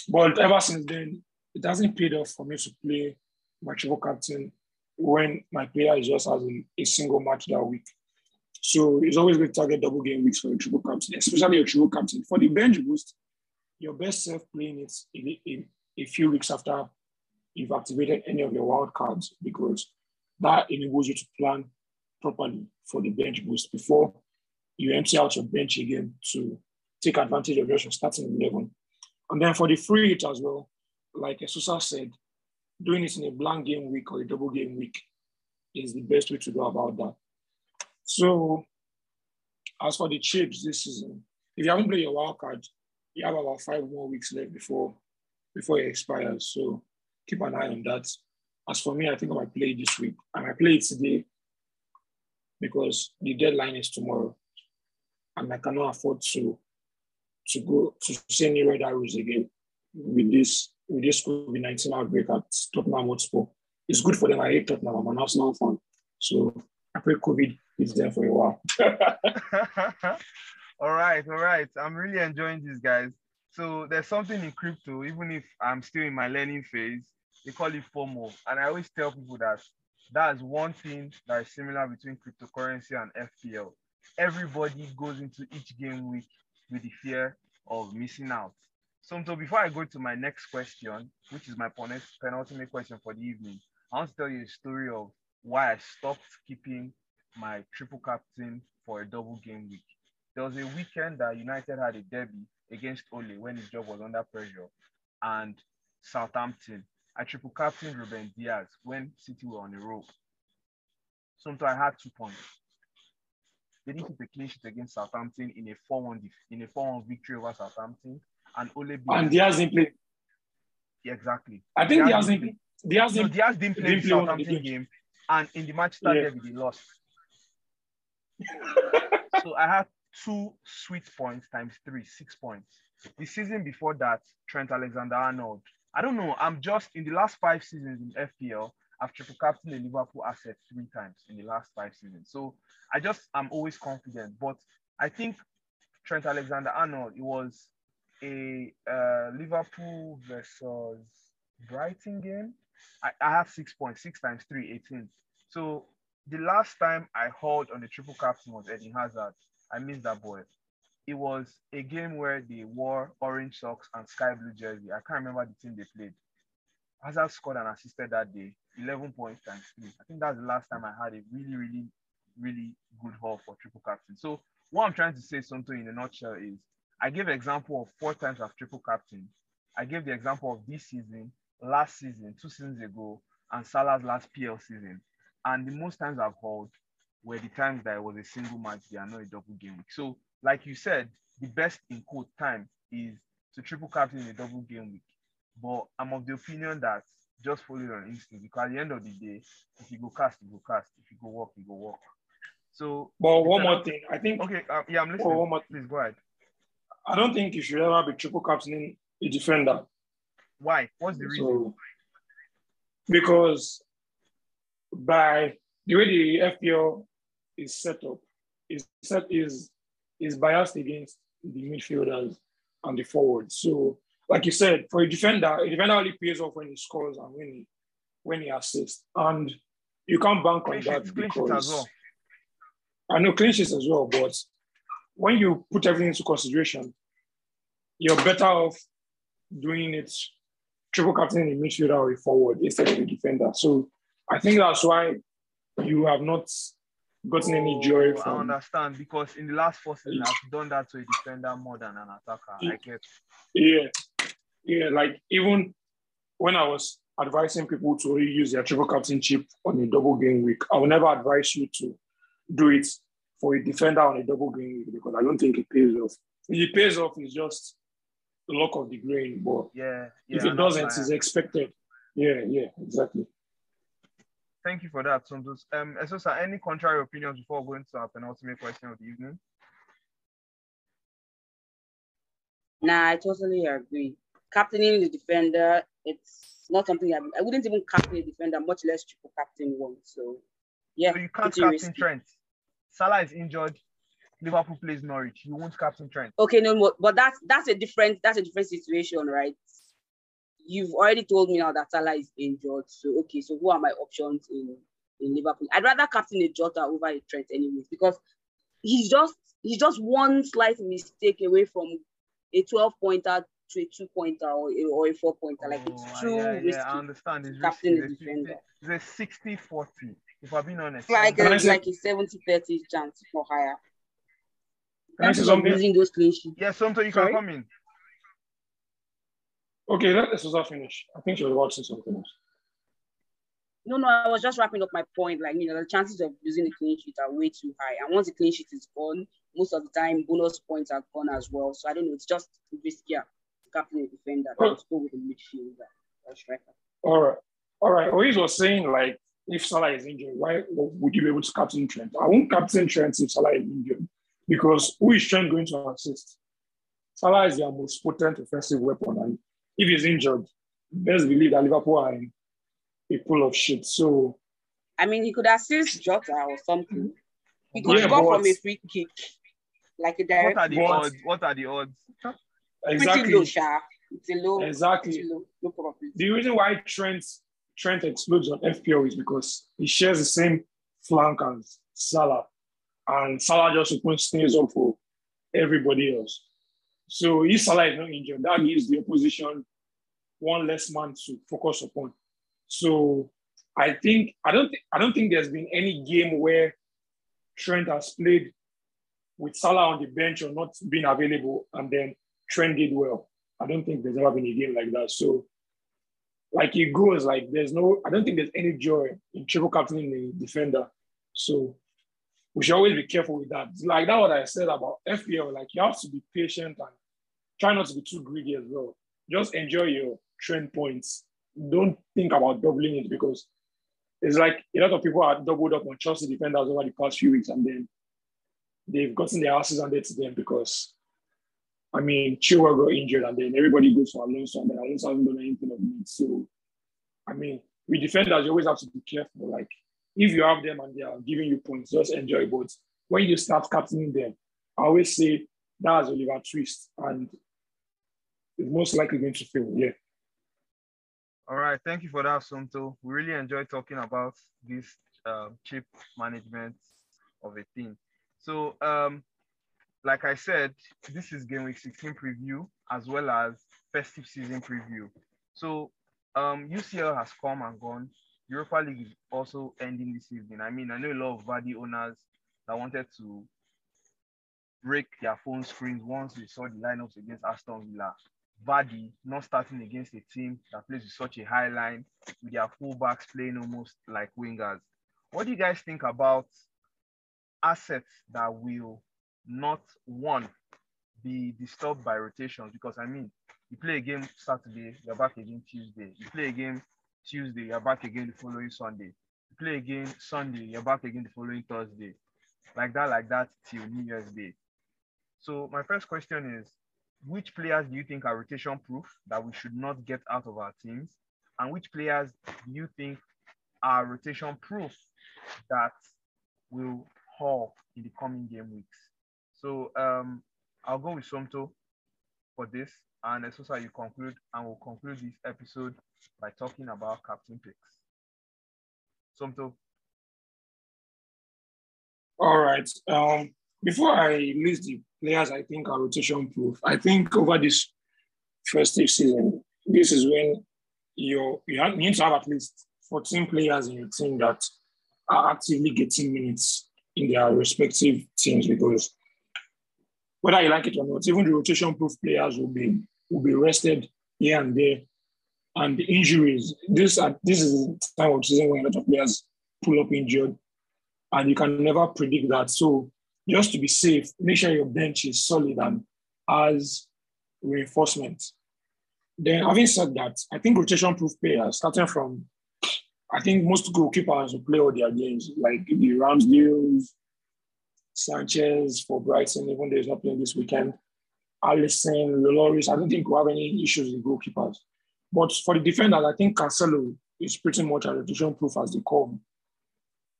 But ever since then, it hasn't paid off for me to play my triple captain when my player is just a, a single match that week. So it's always good to target double game weeks for your triple captain, especially your triple captain. For the bench boost, your best self playing it in, in a few weeks after you've activated any of your wild cards because that enables you to plan properly for the bench boost before you empty out your bench again to take advantage of your starting 11. And then for the free hit as well, like Esosa said, doing it in a blank game week or a double game week is the best way to go about that. So as for the chips this season, if you haven't played your wild card, you have about five more weeks left before before it expires. So keep an eye on that. As for me, I think I might play this week. I might play it today because the deadline is tomorrow. And I cannot afford to to go to see any red arrows again with this with this COVID-19 outbreak at Tottenham Hotspur. It's good for them. I hate Tottenham. I'm an Arsenal fan. So I COVID is there for a while. all right, all right. I'm really enjoying this, guys. So there's something in crypto, even if I'm still in my learning phase, they call it FOMO. And I always tell people that that's one thing that is similar between cryptocurrency and FPL. Everybody goes into each game week with the fear of missing out. So, so before I go to my next question, which is my penultimate question for the evening, I want to tell you a story of why I stopped keeping my triple captain for a double game week. There was a weekend that United had a derby against Ole when his job was under pressure, and Southampton. I triple captain Ruben Dias when City were on a roll. So I had two points. They didn't keep a clean sheet against Southampton in a 4-1 in a 4-1 victory over Southampton, and Ole. And Dias didn't play. Yeah, exactly. I think Dias, Dias didn't play. Dias didn't, Dias didn't play didn't play the Southampton game, and in the Manchester Yeah. derby they lost. So I had two sweet points times three, six points. The season before that, Trent Alexander Arnold. I don't know. I'm just in the last five seasons in FPL, I've triple captained a Liverpool asset three times in the last five seasons. So I just I'm always confident. But I think Trent Alexander Arnold, it was a uh, Liverpool versus Brighton game. I, I have six points, six times three, 18. So the last time I hauled on the triple captain was Eddie Hazard. I missed that boy. it was a game where they wore orange socks and sky blue jersey. I can't remember the team they played. Hazard scored and assisted that day, 11 points times three. I think that's the last time I had a really, really, really good haul for triple captain. So what I'm trying to say, something in a nutshell, is I gave example of four times I've triple captain. I gave the example of this season, last season, two seasons ago, and Salah's last PL season. And the most times I've hauled were the times that it was a single match, they are not a double game week. So like you said, the best in quote time is to triple captain in a double game week. But I'm of the opinion that just follow your instinct because at the end of the day, if you go cast, you go cast. If you go walk, you go walk. So, but one more thing, I think. Okay, uh, yeah, I'm listening. one more, Please go ahead. I don't think you should ever be triple captaining a defender. Why? What's the reason? So, because by the way the FPL is set up, is set is is biased against the midfielders and the forwards. So, like you said, for a defender, a defender only pays off when he scores and when he when he assists. And you can't bank on that because well. I know clinches as well, but when you put everything into consideration, you're better off doing it triple captain in midfielder or a forward instead of a defender. So I think that's why you have not gotten any oh, joy from. I understand because in the last four seasons, I've done that to a defender more than an attacker. I get. Yeah, yeah. Like even when I was advising people to use their triple captain chip on a double game week, I will never advise you to do it for a defender on a double game week because I don't think it pays off. If it pays off, it's just the luck of the grain. But yeah, yeah if it doesn't, it's expected. Yeah, yeah, exactly. Thank you for that, Sundus. Um, Esosa, any contrary opinions before going to our penultimate question of the evening? Nah, I totally agree. Captaining the defender, it's not something I, I wouldn't even captain a defender, much less triple captain one. So, yeah. So you can't captain risky. Trent. Salah is injured. Liverpool plays Norwich. You won't captain Trent. Okay, no, more. but that's that's a different that's a different situation, right? You've already told me now that Salah is injured. So okay, so who are my options in in Liverpool? I'd rather captain a Jota over a Trent anyways because he's just he's just one slight mistake away from a 12 pointer to a two pointer or a, or a four pointer. Like it's oh, too yeah, risky. Yeah, I understand. It's captain risky. a defender. It's a 60 40, if I've been honest. Like a, like a 70 30 chance for higher. Can I say something? Using those clean sheets. Yeah, something you Sorry? can come in. Okay, let Susan finish. I think she was watching something else. No, no, I was just wrapping up my point. Like, you know, the chances of using the clean sheet are way too high. And once the clean sheet is gone, most of the time bonus points are gone as well. So I don't know, it's just riskier to captain a defender than to go with a midfielder uh, or striker. All right. All right. Ois was saying, like, if Salah is injured, why would you be able to captain Trent? I won't captain Trent if Salah is injured because who is Trent going to assist? Salah is their most potent offensive weapon, and if he's injured, best believe that Liverpool are in a pool of shit. So, I mean, he could assist Jota or something. He could yeah, go from a free kick, like a direct. What are the but, odds? What are the odds? Exactly. Pretty low, Sha. It's a low. Exactly. Low, low the reason why Trent Trent explodes on FPL is because he shares the same flank as Salah, and Salah just opens things up for everybody else. So if Salah is not injured, that gives the opposition one less man to focus upon. So I think I don't th- I don't think there's been any game where Trent has played with Salah on the bench or not being available, and then Trent did well. I don't think there's ever been a game like that. So, like it goes, like there's no, I don't think there's any joy in triple captaining the defender. So we should always be careful with that. Like that, what I said about FPL, like you have to be patient and try not to be too greedy as well. Just enjoy your Trent points. Don't think about doubling it because it's like a lot of people are doubled up on Chelsea defenders over the past few weeks and then they've gotten their asses handed to them because I mean Chilwell got injured and then everybody goes for Alonso and then Alonso hasn't done anything of me. So I mean we defenders you always have to be careful. Like if you have them and they are giving you points, just enjoy. But when you start captaining them, I always say that's Oliver Twist and it's most likely going to fail. Yeah. All right. Thank you for that, Somto. We really enjoyed talking about this um, chip management of a team. So um, like I said, this is game week 16 preview as well as festive season preview. So um, UCL has come and gone. Europa League is also ending this evening. I mean, I know a lot of Vardy owners that wanted to break their phone screens once they saw the lineups against Aston Villa. Vardy not starting against a team that plays with such a high line, with their fullbacks playing almost like wingers. What do you guys think about assets that will not one be disturbed by rotations? Because I mean, you play a game Saturday, you're back again Tuesday. You play a game Tuesday, you're back again the following Sunday. You play again Sunday, you're back again the following Thursday. Like that, like that till New Year's Day. So my first question is, which players do you think are rotation proof that we should not get out of our teams? And which players do you think are rotation proof that will haul in the coming game weeks? So um, I'll go with Somto for this. And Esosa, you conclude, and we'll conclude this episode by talking about captain picks. Somto. All right. Um, before I list the players I think are rotation proof, I think over this festive season, this is when you you need to have at least 14 players in your team that are actively getting minutes in their respective teams because whether you like it or not, even the rotation proof players will be will be rested here and there. And the injuries, this uh, this is the time of season when a lot of players pull up injured, and you can never predict that. So just to be safe, make sure your bench is solid and as reinforcement. Then, having said that, I think rotation proof players, starting from, I think most goalkeepers will play all their games, like the Ramsdale, Sanchez for Brighton, even though he's not playing this weekend. Alisson, Lloris, I don't think we have any issues with goalkeepers. But for the defenders, I think Cancelo is pretty much a rotation proof as they come.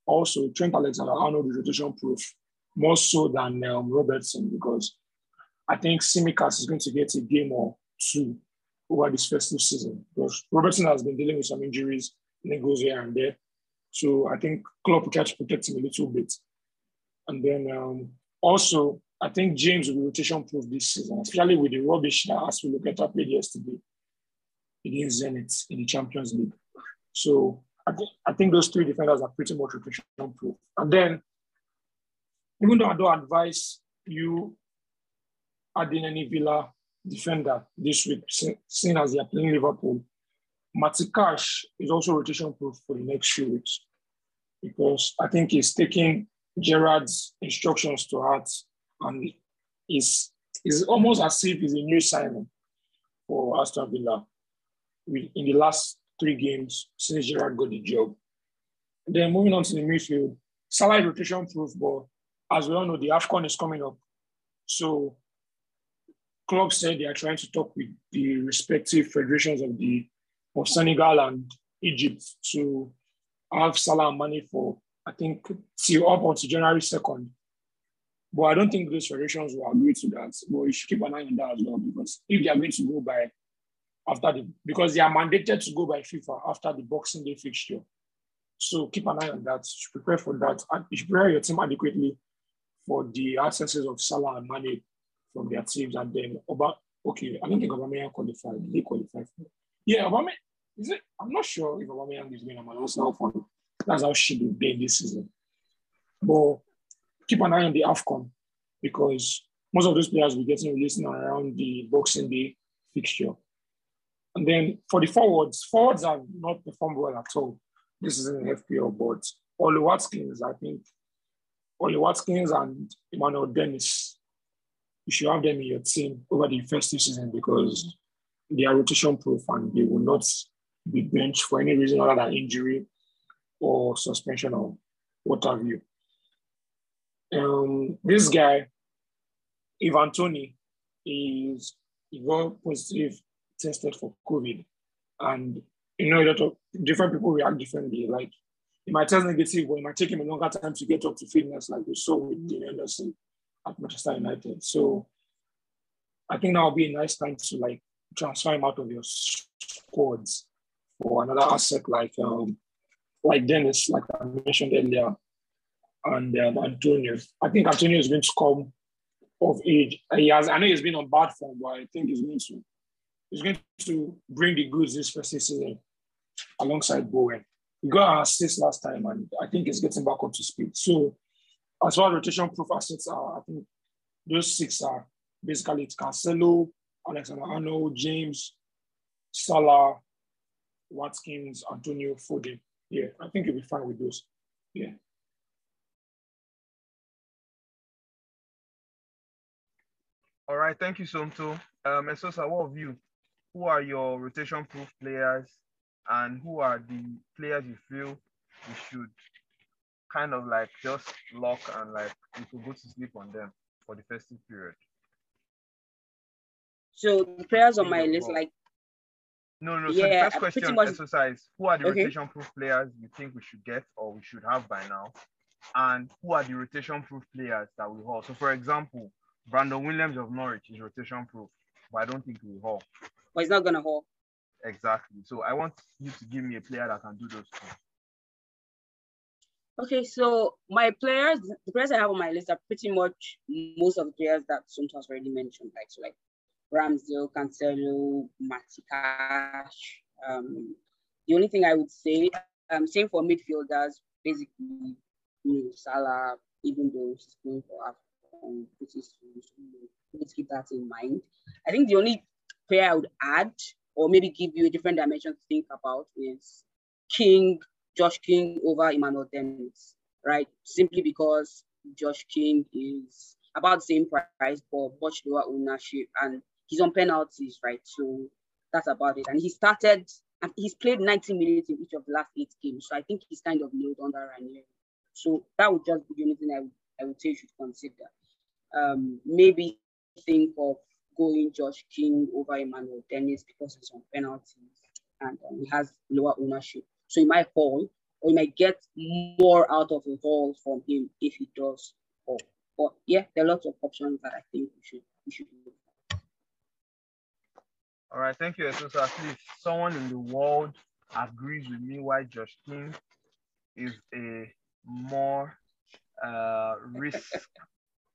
Also, Trent Alexander-Arnold is rotation proof more so than um, Robertson because I think Tsimikas is going to get a game or two over this festive season because Robertson has been dealing with some injuries and he goes here and there. So I think Klopp will try to protect him a little bit. And then um, also, I think James will be rotation proof this season, especially with the rubbish that as we look at played yesterday against Zenit in the Champions League. So I think I think those three defenders are pretty much rotation proof. And then even though I don't advise you adding any Villa defender this week, seeing as they are playing Liverpool, Matty Cash is also rotation proof for the next few weeks because I think he's taking Gerrard's instructions to heart and is is almost as if he's a new signing for Aston Villa in the last three games since Gerard got the job. then moving on to the midfield, Salah rotation proof, but as we all know, the AFCON is coming up. So clubs said they are trying to talk with the respective federations of the of Senegal and Egypt to have Salah money for I think till up until January 2nd. But I don't think those federations will agree to that. But you should keep an eye on that as well because if they are going to go by after the because they are mandated to go by FIFA after the Boxing Day fixture. So keep an eye on that. You should prepare for that. And you should prepare your team adequately for the absences of Salah and Mane from their teams. And then Oba, okay, I don't think Aubameyang qualified. He qualify for? Yeah, Aubameyang. Is it? I'm not sure if Aubameyang is going to Arsenal for. That's how she will be this season. But keep an eye on the AFCON because most of those players will be getting released around the Boxing Day fixture. And then for the forwards, forwards have not performed well at all. This is an FPL, but Ollie Watkins, I think, Ollie Watkins and Emmanuel Dennis, you should have them in your team over the first two seasons because they are rotation proof and they will not be benched for any reason other than injury or suspension or what have you. Um, this guy, Ivan Toney, is he got positive tested for COVID. And you know, a lot of different people react differently. Like it might test negative, but it might take him a longer time to get up to fitness, like we saw with Dean Henderson at Manchester United. So I think that will be a nice time to like transfer him out of your squads for another asset like um, like Dennis, like I mentioned earlier, and um, Antonio. I think Antonio is going to come of age. He has, I know he's been on bad form, but I think he's going to he's going to bring the goods this first season alongside Bowen. He got an assist last time, and I think he's getting back up to speed. So, as far as rotation proof assets are, I think those six are basically it's Cancelo, Alexander Arnold, James, Salah, Watkins, Antonio, Foden. Yeah, I think you'll be fine with those. Yeah. All right, thank you, Somto. Um, Esosa, what of you? Who are your rotation-proof players, and who are the players you feel we should kind of like just lock and like we could go to sleep on them for the festive period? So the players on my list, like no, no. So yeah, the first question much... exercise: Who are the okay. rotation-proof players you think we should get or we should have by now, and who are the rotation-proof players that we hold? So, for example, Brandon Williams of Norwich is rotation-proof, but I don't think we haul. But he's not gonna haul. Exactly. So I want you to give me a player that can do those two. Okay, so my players, the players I have on my list are pretty much most of the players that Somto has already mentioned, like so like Ramsdale, Cancelo, Matty Cash. Um, the only thing I would say, um, same for midfielders, basically, you know, Salah, even though she's going for soon, so let's keep that in mind. I think the only player I would add, or maybe give you a different dimension to think about, is King, Josh King over Emmanuel Dennis, right? Simply because Josh King is about the same price, but much lower ownership, and he's on penalties, right? So that's about it. And he started, and he's played 90 minutes in each of the last eight games. So I think he's kind of nailed on under Ranieri. So that would just be the only thing I would, I would say you should consider. Um, maybe think of going Josh King over Emmanuel Dennis because he's on penalties and um, he has lower ownership. So he might fall or he might get more out of a haul from him if he does fall. But yeah, there are lots of options that I think we should we should look all right, thank you, So At least someone in the world agrees with me why Josh King is a more uh, risk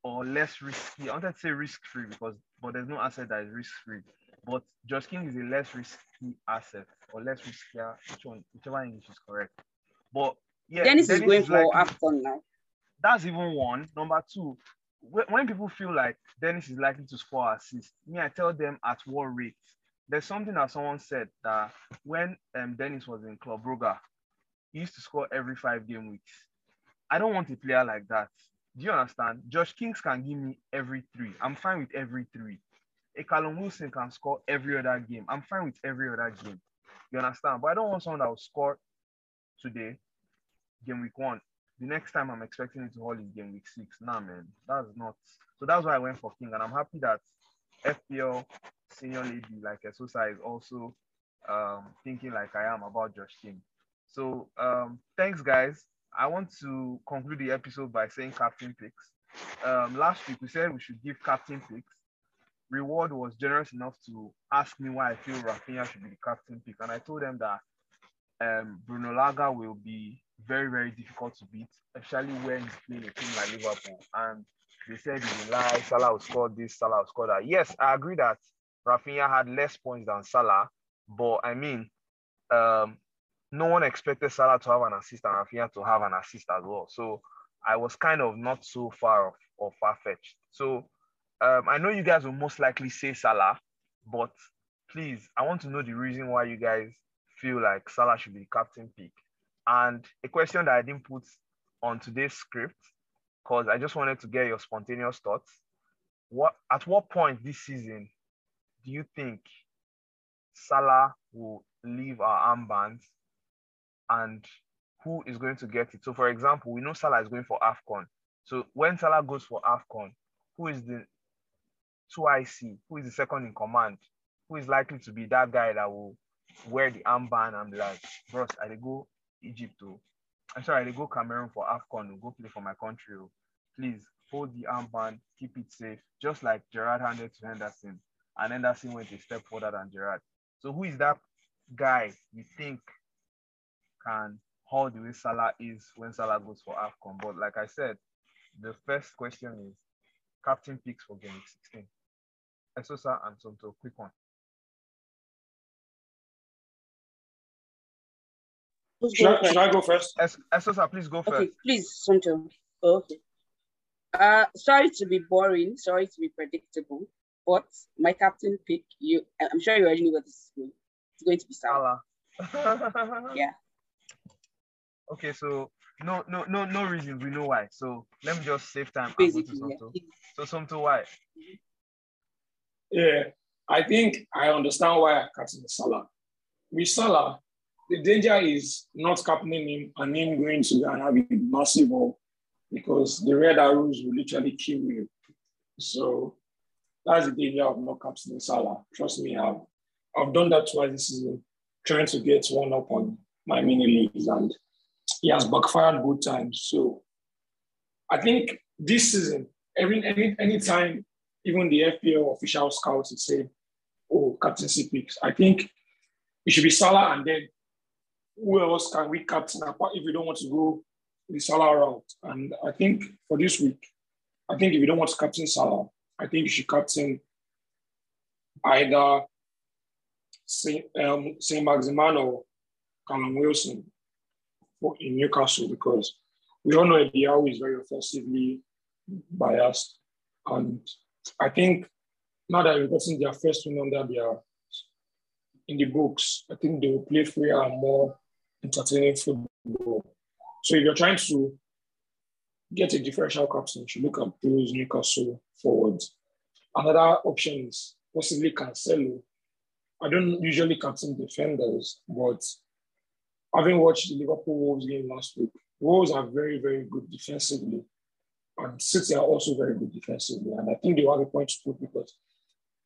or less risky. I wanted to say risk-free because but there's no asset that is risk-free. But Josh King is a less risky asset or less riskier, which one, whichever English is correct. But yeah, Dennis, Dennis is going is for AFCON now. That's even one. Number two, when people feel like Dennis is likely to score assists, me, I tell them at what rate there's something that someone said that when um, Dennis was in Club Brugge, he used to score every five game weeks. I don't want a player like that. Do you understand? Josh Kings can give me every three. I'm fine with every three. A Callum Wilson can score every other game. I'm fine with every other game. You understand? But I don't want someone that will score today, game week one. The next time I'm expecting it to hold is game week six. Nah, man, that's not. So that's why I went for King, and I'm happy that FPL senior lady like Esosa is also um, thinking like I am about Josh King. So um, thanks, guys. I want to conclude the episode by saying captain picks. Um, last week we said we should give captain picks. Reward was generous enough to ask me why I feel Raphinha should be the captain pick, and I told them that um, Bruno Lage will be very very difficult to beat, especially when he's playing a team like Liverpool. And they said he lie, Salah will score this, Salah will score that. Yes, I agree that Raphinha had less points than Salah, but I mean, um, no one expected Salah to have an assist and Raphinha to have an assist as well. So I was kind of not so far off or far fetched. So um, I know you guys will most likely say Salah, but please, I want to know the reason why you guys feel like Salah should be the captain pick. And a question that I didn't put on today's script, because I just wanted to get your spontaneous thoughts. What at what point this season do you think Salah will leave our armbands and who is going to get it? So, for example, we know Salah is going for AFCON. So, when Salah goes for AFCON, who is the 2IC? Who is the second in command? Who is likely to be that guy that will wear the armband and be like, bros, I go Egypt to, I'm sorry, I go Cameroon for AFCON, go play for my country. Oh. Please hold the armband, keep it safe, just like Gerrard handed to Henderson and Henderson went a step further than Gerrard. So who is that guy you think can hold the way Salah is when Salah goes for AFCON? But like I said, the first question is, captain picks for game 16. Esosa and Somto, quick one. Should I, should I go first? Es- Esosa, please go first. Okay, please, Somto. Okay. Uh, sorry to be boring, sorry to be predictable, but my captain pick, you, I'm sure you already know what this is going. It's going to be Salah. Salah. Yeah. Okay, so no, no, no, no reasons. We know why. So let me just save time. and go to Basically, yeah. So Somto, why? Yeah, I think I understand why I captain Salah. With Salah, the danger is not captaining him and him going to go and have a massive haul because the red arrows will literally kill you. So that's the danger of not captaining Salah. Trust me, I've, I've done that twice this season, trying to get one up on my mini leagues, and he has backfired both times. So I think this season, every any anytime even the FPL official scouts would say, "Oh, captaincy picks," I think it should be Salah, and then who else can we captain apart if we don't want to go the Salah route? And I think for this week, I think if you don't want to captain Salah, I think you should captain either Saint, um, Saint Maximin or Callum Wilson in Newcastle because we all know Eddie Howe is very offensively biased. And I think now that we've gotten their first win under their in the books, I think they will play freer and more entertaining football. So if you're trying to get a differential captain, you look at those Newcastle forwards. Another option is possibly Cancelo. I don't usually captain defenders, but having watched the Liverpool Wolves game last week, Wolves are very, very good defensively. And City are also very good defensively. And I think they have a point to prove because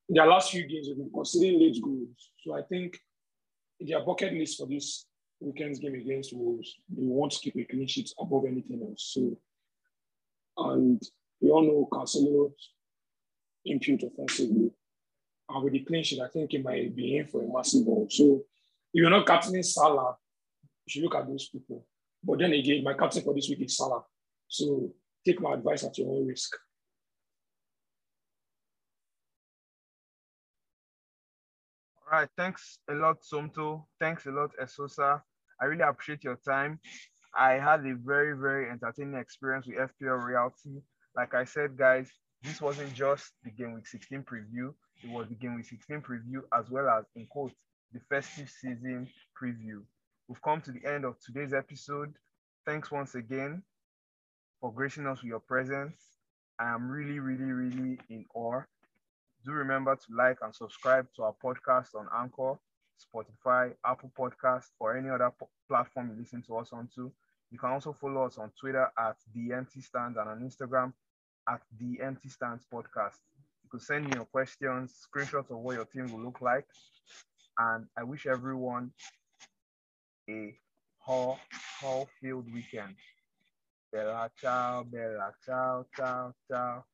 their last few games, they've been considering late goals. So I think their bucket list for this weekend's game against Wolves, they want to keep a clean sheet above anything else. So, and we all know Cancelo's impute offensively. And with the clean sheet, I think he might be in for a massive goal. So, if you're not captaining Salah, you should look at those people. But then again, my captain for this week is Salah. So, take my advice at your own risk. All right, thanks a lot, Somto. Thanks a lot, Esosa. I really appreciate your time. I had a very, very entertaining experience with FPL Reality. Like I said, guys, this wasn't just the Game Week 16 preview. It was the Game Week 16 preview as well as, in quotes, the festive season preview. We've come to the end of today's episode. Thanks once again for gracing us with your presence. I am really, really, really in awe. Do remember to like and subscribe to our podcast on Anchor, Spotify, Apple Podcast, or any other platform you listen to us on. onto. You can also follow us on Twitter at the Empty Stands and on Instagram at the Empty Stands Podcast. You could send me your questions, screenshots of what your team will look like, and I wish everyone a whole, whole field weekend. Bella ciao, bella ciao, ciao, ciao.